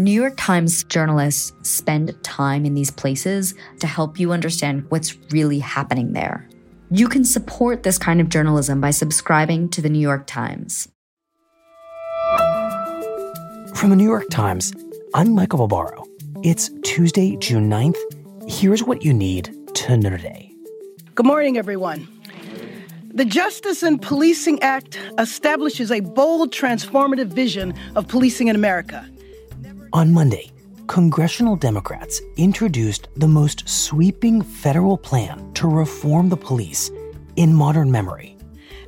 New York Times journalists spend time in these places to help you understand what's really happening there. You can support this kind of journalism by subscribing to the New York Times. From the New York Times, I'm Michael Barbaro. It's Tuesday, June 9th. Here's what you need to know today. Good morning, everyone. The Justice and Policing Act establishes a bold, transformative vision of policing in America. On Monday, congressional Democrats introduced the most sweeping federal plan to reform the police in modern memory.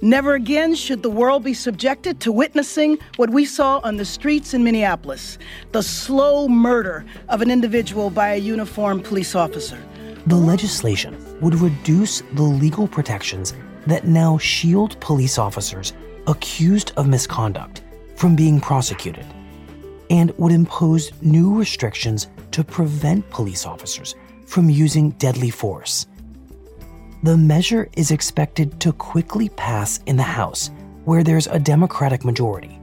Never again should the world be subjected to witnessing what we saw on the streets in Minneapolis the slow murder of an individual by a uniformed police officer. The legislation would reduce the legal protections that now shield police officers accused of misconduct from being prosecuted and would impose new restrictions to prevent police officers from using deadly force. The measure is expected to quickly pass in the House, where there's a Democratic majority,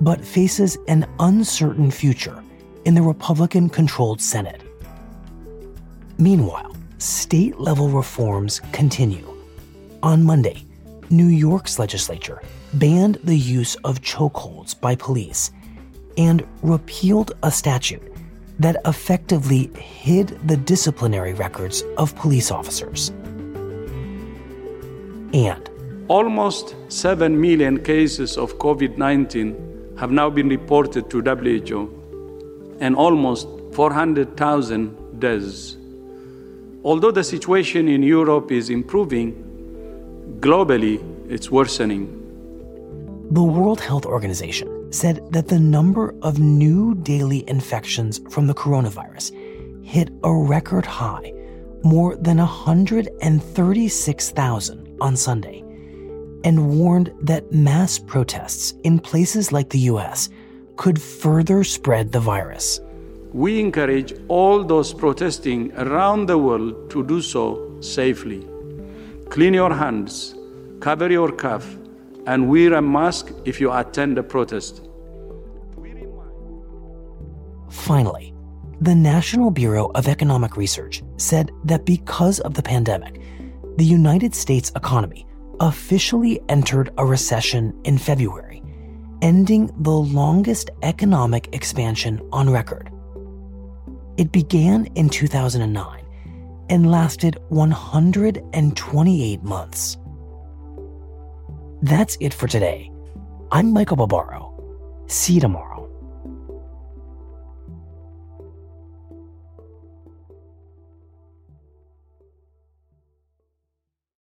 but faces an uncertain future in the Republican controlled Senate. Meanwhile, state level reforms continue. On Monday, New York's legislature banned the use of chokeholds by police and repealed a statute that effectively hid the disciplinary records of police officers. And almost 7 million cases of COVID 19 have now been reported to WHO and almost 400,000 deaths. Although the situation in Europe is improving, globally it's worsening. The World Health Organization said that the number of new daily infections from the coronavirus hit a record high, more than 136,000 on Sunday, and warned that mass protests in places like the US could further spread the virus. We encourage all those protesting around the world to do so safely. Clean your hands, cover your cough, and wear a mask if you attend a protest. Finally, the National Bureau of Economic Research said that because of the pandemic, the United States economy officially entered a recession in February, ending the longest economic expansion on record. It began in 2009 and lasted 128 months. That's it for today. I'm Michael Barbaro. See you tomorrow.